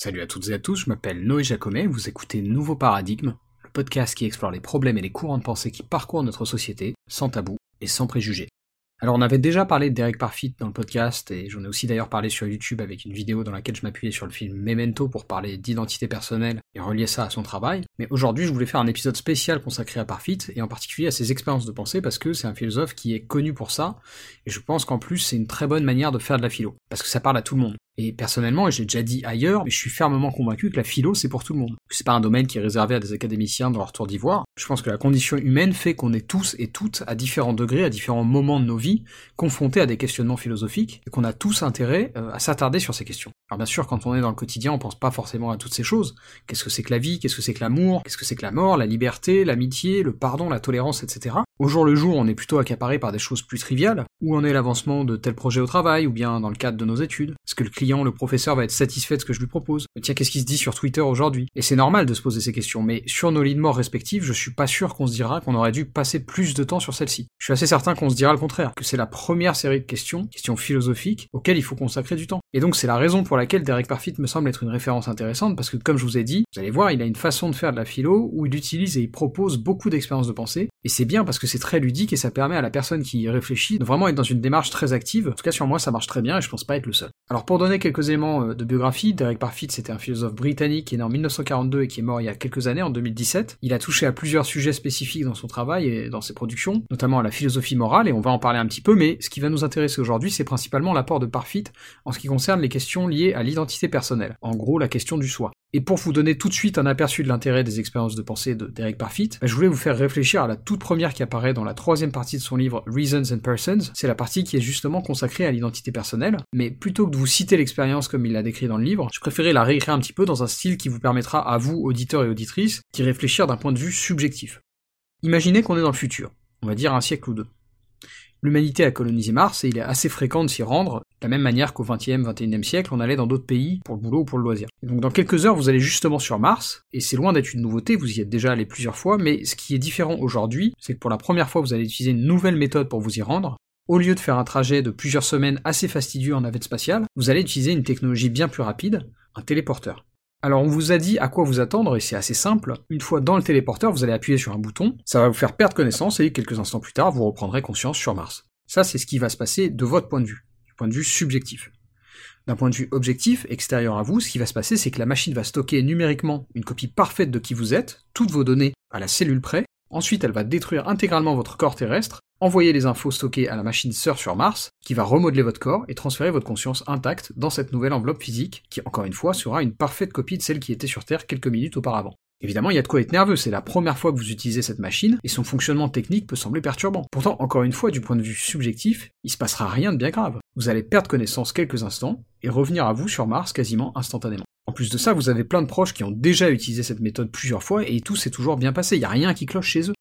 Salut à toutes et à tous, je m'appelle Noé Jacomet, vous écoutez Nouveau Paradigme, le podcast qui explore les problèmes et les courants de pensée qui parcourent notre société, sans tabou et sans préjugés. Alors on avait déjà parlé de Derek Parfit dans le podcast, et j'en ai aussi d'ailleurs parlé sur YouTube avec une vidéo dans laquelle je m'appuyais sur le film Memento pour parler d'identité personnelle et relier ça à son travail. Mais aujourd'hui je voulais faire un épisode spécial consacré à Parfit, et en particulier à ses expériences de pensée, parce que c'est un philosophe qui est connu pour ça, et je pense qu'en plus c'est une très bonne manière de faire de la philo, parce que ça parle à tout le monde. Et personnellement, et j'ai déjà dit ailleurs, mais je suis fermement convaincu que la philo c'est pour tout le monde. C'est pas un domaine qui est réservé à des académiciens dans leur tour d'ivoire. Je pense que la condition humaine fait qu'on est tous et toutes, à différents degrés, à différents moments de nos vies, confrontés à des questionnements philosophiques, et qu'on a tous intérêt euh, à s'attarder sur ces questions. Alors bien sûr, quand on est dans le quotidien, on pense pas forcément à toutes ces choses. Qu'est-ce que c'est que la vie? Qu'est-ce que c'est que l'amour? Qu'est-ce que c'est que la mort? La liberté? L'amitié? Le pardon? La tolérance? Etc. Au jour le jour, on est plutôt accaparé par des choses plus triviales. Où en est l'avancement de tel projet au travail, ou bien dans le cadre de nos études? Est-ce que le client, le professeur va être satisfait de ce que je lui propose? Tiens, qu'est-ce qui se dit sur Twitter aujourd'hui? Et c'est normal de se poser ces questions, mais sur nos lignes de mort respectives, je suis pas sûr qu'on se dira qu'on aurait dû passer plus de temps sur celle-ci. Je suis assez certain qu'on se dira le contraire, que c'est la première série de questions, questions philosophiques, auxquelles il faut consacrer du temps. Et donc c'est la raison pour laquelle Derek Parfit me semble être une référence intéressante, parce que comme je vous ai dit, vous allez voir, il a une façon de faire de la philo où il utilise et il propose beaucoup d'expériences de pensée, et c'est bien parce que c'est très ludique et ça permet à la personne qui y réfléchit de vraiment être dans une démarche très active. En tout cas, sur moi, ça marche très bien et je pense pas être le seul. Alors, pour donner quelques éléments euh, de biographie, Derek Parfit, c'était un philosophe britannique qui est né en 1942 et qui est mort il y a quelques années, en 2017. Il a touché à plusieurs sujets spécifiques dans son travail et dans ses productions, notamment à la philosophie morale, et on va en parler un petit peu, mais ce qui va nous intéresser aujourd'hui, c'est principalement l'apport de Parfit en ce qui concerne les questions liées à l'identité personnelle. En gros, la question du soi. Et pour vous donner tout de suite un aperçu de l'intérêt des expériences de pensée de Derek Parfit, bah, je voulais vous faire réfléchir à la toute première qui apparaît dans la troisième partie de son livre Reasons and Persons. C'est la partie qui est justement consacrée à l'identité personnelle. Mais plutôt que de vous citer l'expérience comme il l'a décrit dans le livre, je préférais la réécrire un petit peu dans un style qui vous permettra à vous, auditeurs et auditrices, d'y réfléchir d'un point de vue subjectif. Imaginez qu'on est dans le futur, on va dire un siècle ou deux. L'humanité a colonisé Mars et il est assez fréquent de s'y rendre, de la même manière qu'au XXe, XXIe siècle, on allait dans d'autres pays pour le boulot ou pour le loisir. donc dans quelques heures, vous allez justement sur Mars, et c'est loin d'être une nouveauté, vous y êtes déjà allé plusieurs fois, mais ce qui est différent aujourd'hui, c'est que pour la première fois, vous allez utiliser une nouvelle méthode pour vous y rendre. Au lieu de faire un trajet de plusieurs semaines assez fastidieux en navette spatiale, vous allez utiliser une technologie bien plus rapide, un téléporteur. Alors on vous a dit à quoi vous attendre et c'est assez simple. Une fois dans le téléporteur, vous allez appuyer sur un bouton, ça va vous faire perdre connaissance et quelques instants plus tard, vous reprendrez conscience sur Mars. Ça, c'est ce qui va se passer de votre point de vue, du point de vue subjectif. D'un point de vue objectif, extérieur à vous, ce qui va se passer, c'est que la machine va stocker numériquement une copie parfaite de qui vous êtes, toutes vos données à la cellule près, ensuite elle va détruire intégralement votre corps terrestre, envoyer les infos stockées à la machine sœur sur Mars, qui va remodeler votre corps et transférer votre conscience intacte dans cette nouvelle enveloppe physique, qui encore une fois sera une parfaite copie de celle qui était sur Terre quelques minutes auparavant. Évidemment, il y a de quoi être nerveux, c'est la première fois que vous utilisez cette machine, et son fonctionnement technique peut sembler perturbant. Pourtant, encore une fois, du point de vue subjectif, il se passera rien de bien grave. Vous allez perdre connaissance quelques instants, et revenir à vous sur Mars quasiment instantanément. En plus de ça, vous avez plein de proches qui ont déjà utilisé cette méthode plusieurs fois, et tout s'est toujours bien passé, il n'y a rien qui cloche chez eux.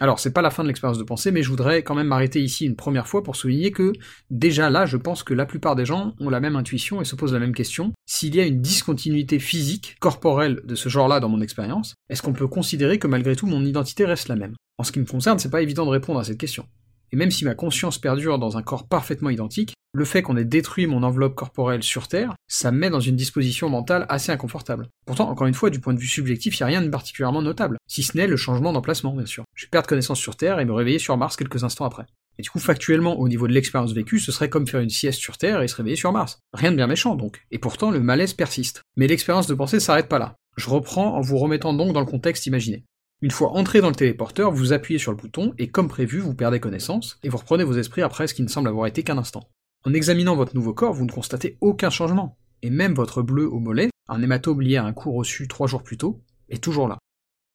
Alors, c'est pas la fin de l'expérience de pensée, mais je voudrais quand même m'arrêter ici une première fois pour souligner que, déjà là, je pense que la plupart des gens ont la même intuition et se posent la même question. S'il y a une discontinuité physique, corporelle de ce genre-là dans mon expérience, est-ce qu'on peut considérer que malgré tout mon identité reste la même? En ce qui me concerne, c'est pas évident de répondre à cette question. Et même si ma conscience perdure dans un corps parfaitement identique, le fait qu'on ait détruit mon enveloppe corporelle sur Terre, ça me met dans une disposition mentale assez inconfortable. Pourtant, encore une fois, du point de vue subjectif, il n'y a rien de particulièrement notable, si ce n'est le changement d'emplacement, bien sûr. Je perds connaissance sur Terre et me réveiller sur Mars quelques instants après. Et du coup, factuellement, au niveau de l'expérience vécue, ce serait comme faire une sieste sur Terre et se réveiller sur Mars. Rien de bien méchant, donc. Et pourtant, le malaise persiste. Mais l'expérience de pensée s'arrête pas là. Je reprends en vous remettant donc dans le contexte imaginé. Une fois entré dans le téléporteur, vous appuyez sur le bouton et comme prévu, vous perdez connaissance et vous reprenez vos esprits après ce qui ne semble avoir été qu'un instant. En examinant votre nouveau corps, vous ne constatez aucun changement, et même votre bleu au mollet, un hématome lié à un coup reçu trois jours plus tôt, est toujours là.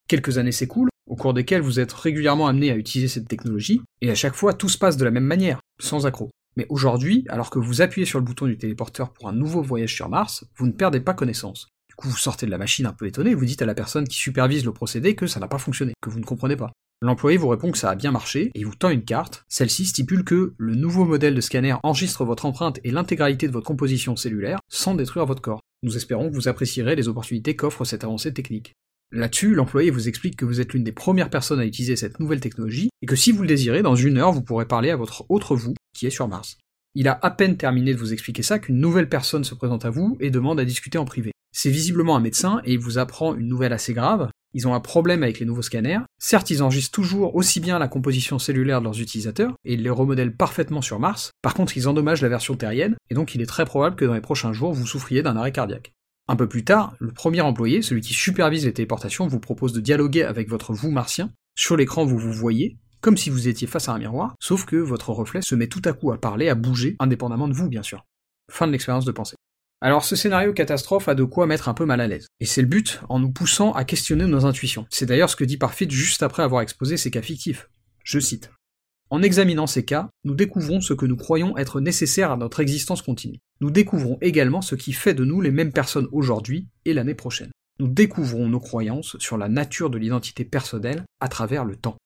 Quelques années s'écoulent, au cours desquelles vous êtes régulièrement amené à utiliser cette technologie, et à chaque fois tout se passe de la même manière, sans accroc. Mais aujourd'hui, alors que vous appuyez sur le bouton du téléporteur pour un nouveau voyage sur Mars, vous ne perdez pas connaissance vous sortez de la machine un peu étonné, vous dites à la personne qui supervise le procédé que ça n'a pas fonctionné, que vous ne comprenez pas. L'employé vous répond que ça a bien marché et il vous tend une carte. Celle-ci stipule que le nouveau modèle de scanner enregistre votre empreinte et l'intégralité de votre composition cellulaire sans détruire votre corps. Nous espérons que vous apprécierez les opportunités qu'offre cette avancée technique. Là-dessus, l'employé vous explique que vous êtes l'une des premières personnes à utiliser cette nouvelle technologie et que si vous le désirez, dans une heure, vous pourrez parler à votre autre vous qui est sur Mars. Il a à peine terminé de vous expliquer ça qu'une nouvelle personne se présente à vous et demande à discuter en privé. C'est visiblement un médecin et il vous apprend une nouvelle assez grave, ils ont un problème avec les nouveaux scanners. Certes, ils enregistrent toujours aussi bien la composition cellulaire de leurs utilisateurs, et ils les remodèlent parfaitement sur Mars. Par contre, ils endommagent la version terrienne, et donc il est très probable que dans les prochains jours, vous souffriez d'un arrêt cardiaque. Un peu plus tard, le premier employé, celui qui supervise les téléportations, vous propose de dialoguer avec votre vous martien. Sur l'écran, vous vous voyez, comme si vous étiez face à un miroir, sauf que votre reflet se met tout à coup à parler, à bouger, indépendamment de vous, bien sûr. Fin de l'expérience de pensée. Alors ce scénario catastrophe a de quoi mettre un peu mal à l'aise. Et c'est le but en nous poussant à questionner nos intuitions. C'est d'ailleurs ce que dit Parfit juste après avoir exposé ces cas fictifs. Je cite. En examinant ces cas, nous découvrons ce que nous croyons être nécessaire à notre existence continue. Nous découvrons également ce qui fait de nous les mêmes personnes aujourd'hui et l'année prochaine. Nous découvrons nos croyances sur la nature de l'identité personnelle à travers le temps.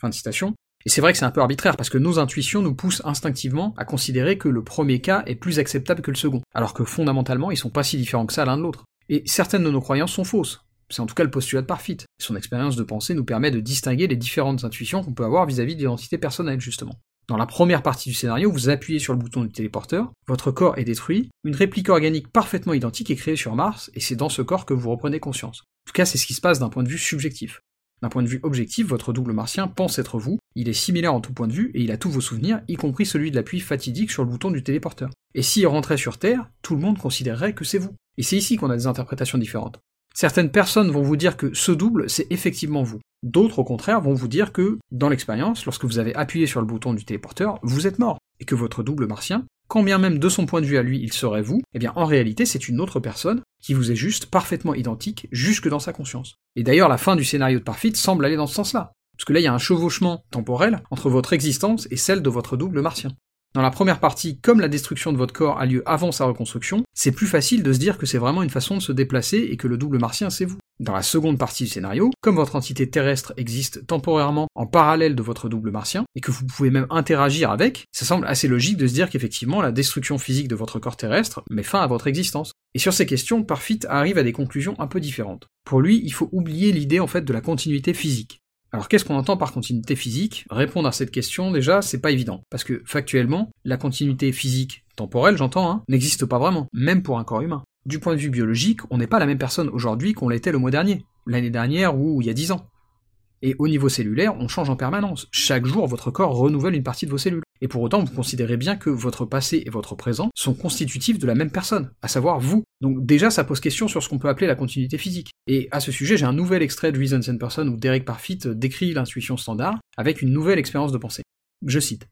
Fin de citation. Et c'est vrai que c'est un peu arbitraire parce que nos intuitions nous poussent instinctivement à considérer que le premier cas est plus acceptable que le second, alors que fondamentalement ils sont pas si différents que ça l'un de l'autre. Et certaines de nos croyances sont fausses. C'est en tout cas le postulat de Parfit. Son expérience de pensée nous permet de distinguer les différentes intuitions qu'on peut avoir vis-à-vis de l'identité personnelle, justement. Dans la première partie du scénario, vous appuyez sur le bouton du téléporteur, votre corps est détruit, une réplique organique parfaitement identique est créée sur Mars, et c'est dans ce corps que vous reprenez conscience. En tout cas, c'est ce qui se passe d'un point de vue subjectif. D'un point de vue objectif, votre double martien pense être vous, il est similaire en tout point de vue, et il a tous vos souvenirs, y compris celui de l'appui fatidique sur le bouton du téléporteur. Et s'il rentrait sur Terre, tout le monde considérerait que c'est vous. Et c'est ici qu'on a des interprétations différentes. Certaines personnes vont vous dire que ce double, c'est effectivement vous. D'autres, au contraire, vont vous dire que, dans l'expérience, lorsque vous avez appuyé sur le bouton du téléporteur, vous êtes mort, et que votre double martien, quand bien même de son point de vue à lui il serait vous, eh bien en réalité c'est une autre personne qui vous est juste parfaitement identique jusque dans sa conscience. Et d'ailleurs la fin du scénario de Parfit semble aller dans ce sens-là, parce que là il y a un chevauchement temporel entre votre existence et celle de votre double martien. Dans la première partie, comme la destruction de votre corps a lieu avant sa reconstruction, c'est plus facile de se dire que c'est vraiment une façon de se déplacer et que le double martien c'est vous. Dans la seconde partie du scénario, comme votre entité terrestre existe temporairement en parallèle de votre double martien, et que vous pouvez même interagir avec, ça semble assez logique de se dire qu'effectivement la destruction physique de votre corps terrestre met fin à votre existence. Et sur ces questions, Parfit arrive à des conclusions un peu différentes. Pour lui, il faut oublier l'idée en fait de la continuité physique. Alors qu'est-ce qu'on entend par continuité physique? Répondre à cette question, déjà, c'est pas évident. Parce que, factuellement, la continuité physique, temporelle j'entends, hein, n'existe pas vraiment, même pour un corps humain. Du point de vue biologique, on n'est pas la même personne aujourd'hui qu'on l'était le mois dernier, l'année dernière ou il y a dix ans. Et au niveau cellulaire, on change en permanence. Chaque jour, votre corps renouvelle une partie de vos cellules. Et pour autant, vous considérez bien que votre passé et votre présent sont constitutifs de la même personne, à savoir vous. Donc déjà, ça pose question sur ce qu'on peut appeler la continuité physique. Et à ce sujet, j'ai un nouvel extrait de Reasons and Person où Derek Parfit décrit l'intuition standard avec une nouvelle expérience de pensée. Je cite.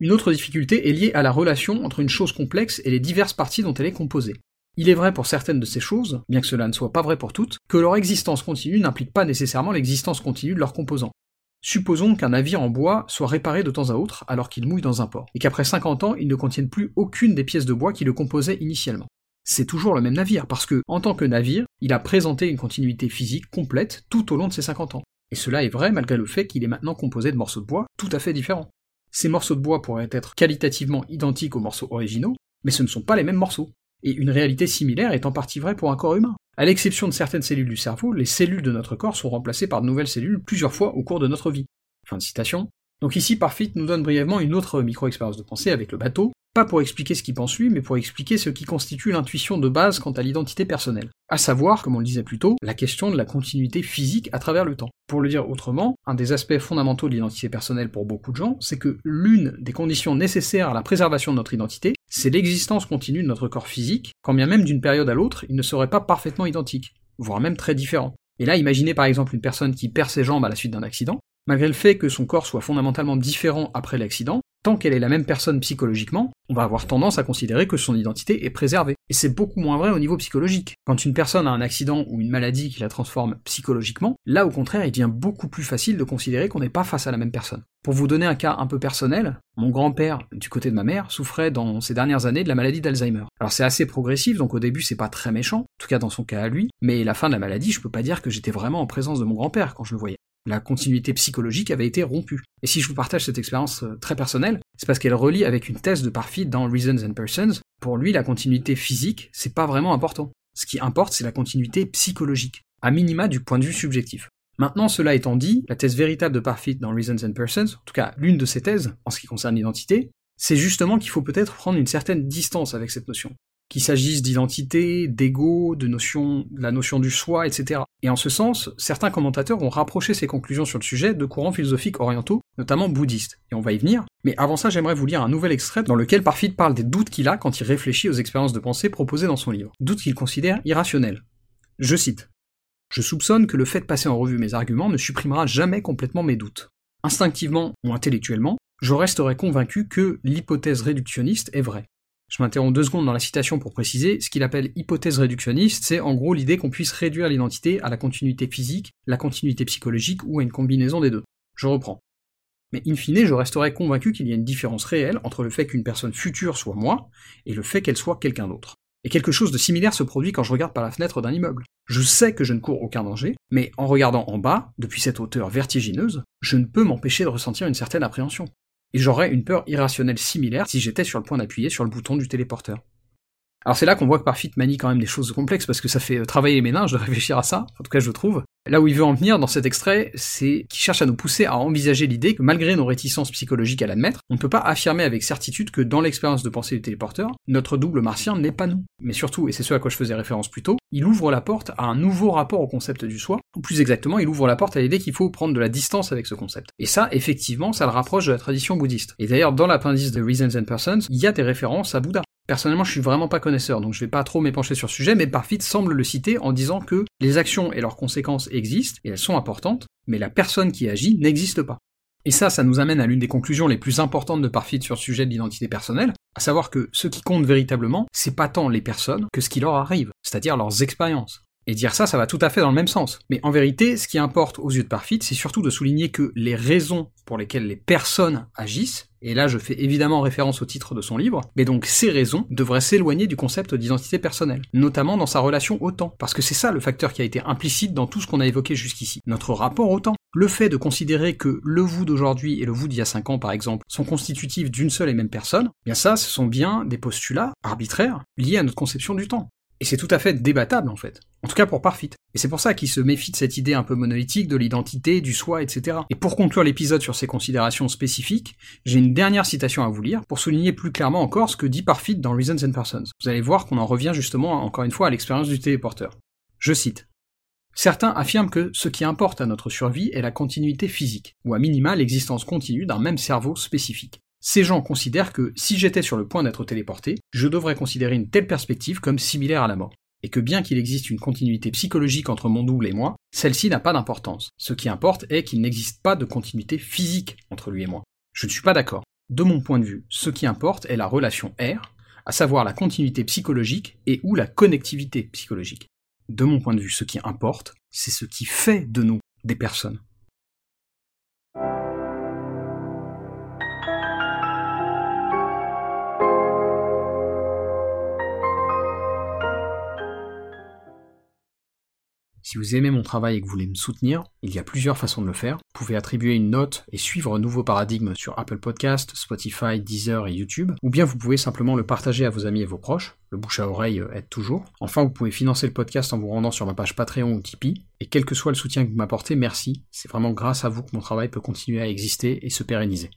Une autre difficulté est liée à la relation entre une chose complexe et les diverses parties dont elle est composée. Il est vrai pour certaines de ces choses, bien que cela ne soit pas vrai pour toutes, que leur existence continue n'implique pas nécessairement l'existence continue de leurs composants. Supposons qu'un navire en bois soit réparé de temps à autre alors qu'il mouille dans un port, et qu'après 50 ans il ne contienne plus aucune des pièces de bois qui le composaient initialement. C'est toujours le même navire, parce que, en tant que navire, il a présenté une continuité physique complète tout au long de ses 50 ans. Et cela est vrai malgré le fait qu'il est maintenant composé de morceaux de bois tout à fait différents. Ces morceaux de bois pourraient être qualitativement identiques aux morceaux originaux, mais ce ne sont pas les mêmes morceaux. Et une réalité similaire est en partie vraie pour un corps humain. À l'exception de certaines cellules du cerveau, les cellules de notre corps sont remplacées par de nouvelles cellules plusieurs fois au cours de notre vie. Fin de citation. Donc ici, Parfit nous donne brièvement une autre micro-expérience de pensée avec le bateau, pas pour expliquer ce qu'il pense lui, mais pour expliquer ce qui constitue l'intuition de base quant à l'identité personnelle. À savoir, comme on le disait plus tôt, la question de la continuité physique à travers le temps. Pour le dire autrement, un des aspects fondamentaux de l'identité personnelle pour beaucoup de gens, c'est que l'une des conditions nécessaires à la préservation de notre identité, c'est l'existence continue de notre corps physique, quand bien même d'une période à l'autre, il ne serait pas parfaitement identique, voire même très différent. Et là, imaginez par exemple une personne qui perd ses jambes à la suite d'un accident, malgré le fait que son corps soit fondamentalement différent après l'accident, tant qu'elle est la même personne psychologiquement, on va avoir tendance à considérer que son identité est préservée. Et c'est beaucoup moins vrai au niveau psychologique. Quand une personne a un accident ou une maladie qui la transforme psychologiquement, là au contraire, il devient beaucoup plus facile de considérer qu'on n'est pas face à la même personne. Pour vous donner un cas un peu personnel, mon grand-père, du côté de ma mère, souffrait dans ces dernières années de la maladie d'Alzheimer. Alors c'est assez progressif, donc au début c'est pas très méchant, en tout cas dans son cas à lui, mais la fin de la maladie, je peux pas dire que j'étais vraiment en présence de mon grand-père quand je le voyais la continuité psychologique avait été rompue. Et si je vous partage cette expérience euh, très personnelle, c'est parce qu'elle relie avec une thèse de Parfit dans Reasons and Persons. Pour lui, la continuité physique, c'est pas vraiment important. Ce qui importe, c'est la continuité psychologique, à minima du point de vue subjectif. Maintenant, cela étant dit, la thèse véritable de Parfit dans Reasons and Persons, en tout cas l'une de ses thèses en ce qui concerne l'identité, c'est justement qu'il faut peut-être prendre une certaine distance avec cette notion. Qu'il s'agisse d'identité, d'ego, de notion, la notion du soi, etc. Et en ce sens, certains commentateurs ont rapproché ces conclusions sur le sujet de courants philosophiques orientaux, notamment bouddhistes, et on va y venir. Mais avant ça, j'aimerais vous lire un nouvel extrait dans lequel Parfit parle des doutes qu'il a quand il réfléchit aux expériences de pensée proposées dans son livre, doutes qu'il considère irrationnels. Je cite. Je soupçonne que le fait de passer en revue mes arguments ne supprimera jamais complètement mes doutes. Instinctivement ou intellectuellement, je resterai convaincu que l'hypothèse réductionniste est vraie. Je m'interromps deux secondes dans la citation pour préciser, ce qu'il appelle hypothèse réductionniste, c'est en gros l'idée qu'on puisse réduire l'identité à la continuité physique, la continuité psychologique ou à une combinaison des deux. Je reprends. Mais in fine, je resterai convaincu qu'il y a une différence réelle entre le fait qu'une personne future soit moi et le fait qu'elle soit quelqu'un d'autre. Et quelque chose de similaire se produit quand je regarde par la fenêtre d'un immeuble. Je sais que je ne cours aucun danger, mais en regardant en bas, depuis cette hauteur vertigineuse, je ne peux m'empêcher de ressentir une certaine appréhension et j'aurais une peur irrationnelle similaire si j'étais sur le point d'appuyer sur le bouton du téléporteur. Alors c'est là qu'on voit que Parfit manie quand même des choses complexes parce que ça fait euh, travailler les méninges de réfléchir à ça, en tout cas je trouve. Là où il veut en venir dans cet extrait, c'est qu'il cherche à nous pousser à envisager l'idée que malgré nos réticences psychologiques à l'admettre, on ne peut pas affirmer avec certitude que dans l'expérience de pensée du téléporteur, notre double martien n'est pas nous. Mais surtout, et c'est ce à quoi je faisais référence plus tôt, il ouvre la porte à un nouveau rapport au concept du soi, ou plus exactement, il ouvre la porte à l'idée qu'il faut prendre de la distance avec ce concept. Et ça, effectivement, ça le rapproche de la tradition bouddhiste. Et d'ailleurs, dans l'appendice de Reasons and Persons, il y a des références à Bouddha. Personnellement, je suis vraiment pas connaisseur, donc je vais pas trop m'épancher sur le sujet, mais Parfit semble le citer en disant que les actions et leurs conséquences existent, et elles sont importantes, mais la personne qui agit n'existe pas. Et ça, ça nous amène à l'une des conclusions les plus importantes de Parfit sur le sujet de l'identité personnelle, à savoir que ce qui compte véritablement, c'est pas tant les personnes que ce qui leur arrive, c'est-à-dire leurs expériences. Et dire ça, ça va tout à fait dans le même sens. Mais en vérité, ce qui importe aux yeux de Parfit, c'est surtout de souligner que les raisons pour lesquelles les personnes agissent, et là je fais évidemment référence au titre de son livre, mais donc ces raisons devraient s'éloigner du concept d'identité personnelle, notamment dans sa relation au temps, parce que c'est ça le facteur qui a été implicite dans tout ce qu'on a évoqué jusqu'ici, notre rapport au temps. Le fait de considérer que le vous d'aujourd'hui et le vous d'il y a 5 ans par exemple sont constitutifs d'une seule et même personne, eh bien ça ce sont bien des postulats arbitraires liés à notre conception du temps. Et c'est tout à fait débattable en fait. En tout cas pour Parfit. Et c'est pour ça qu'il se méfie de cette idée un peu monolithique de l'identité, du soi, etc. Et pour conclure l'épisode sur ces considérations spécifiques, j'ai une dernière citation à vous lire pour souligner plus clairement encore ce que dit Parfit dans Reasons and Persons. Vous allez voir qu'on en revient justement encore une fois à l'expérience du téléporteur. Je cite. Certains affirment que ce qui importe à notre survie est la continuité physique, ou à minima l'existence continue d'un même cerveau spécifique. Ces gens considèrent que si j'étais sur le point d'être téléporté, je devrais considérer une telle perspective comme similaire à la mort, et que bien qu'il existe une continuité psychologique entre mon double et moi, celle-ci n'a pas d'importance. Ce qui importe est qu'il n'existe pas de continuité physique entre lui et moi. Je ne suis pas d'accord. De mon point de vue, ce qui importe est la relation R, à savoir la continuité psychologique et ou la connectivité psychologique. De mon point de vue, ce qui importe, c'est ce qui fait de nous des personnes. Si vous aimez mon travail et que vous voulez me soutenir, il y a plusieurs façons de le faire. Vous pouvez attribuer une note et suivre un nouveau paradigme sur Apple Podcast, Spotify, Deezer et YouTube, ou bien vous pouvez simplement le partager à vos amis et vos proches. Le bouche à oreille euh, aide toujours. Enfin, vous pouvez financer le podcast en vous rendant sur ma page Patreon ou Tipeee. Et quel que soit le soutien que vous m'apportez, merci. C'est vraiment grâce à vous que mon travail peut continuer à exister et se pérenniser.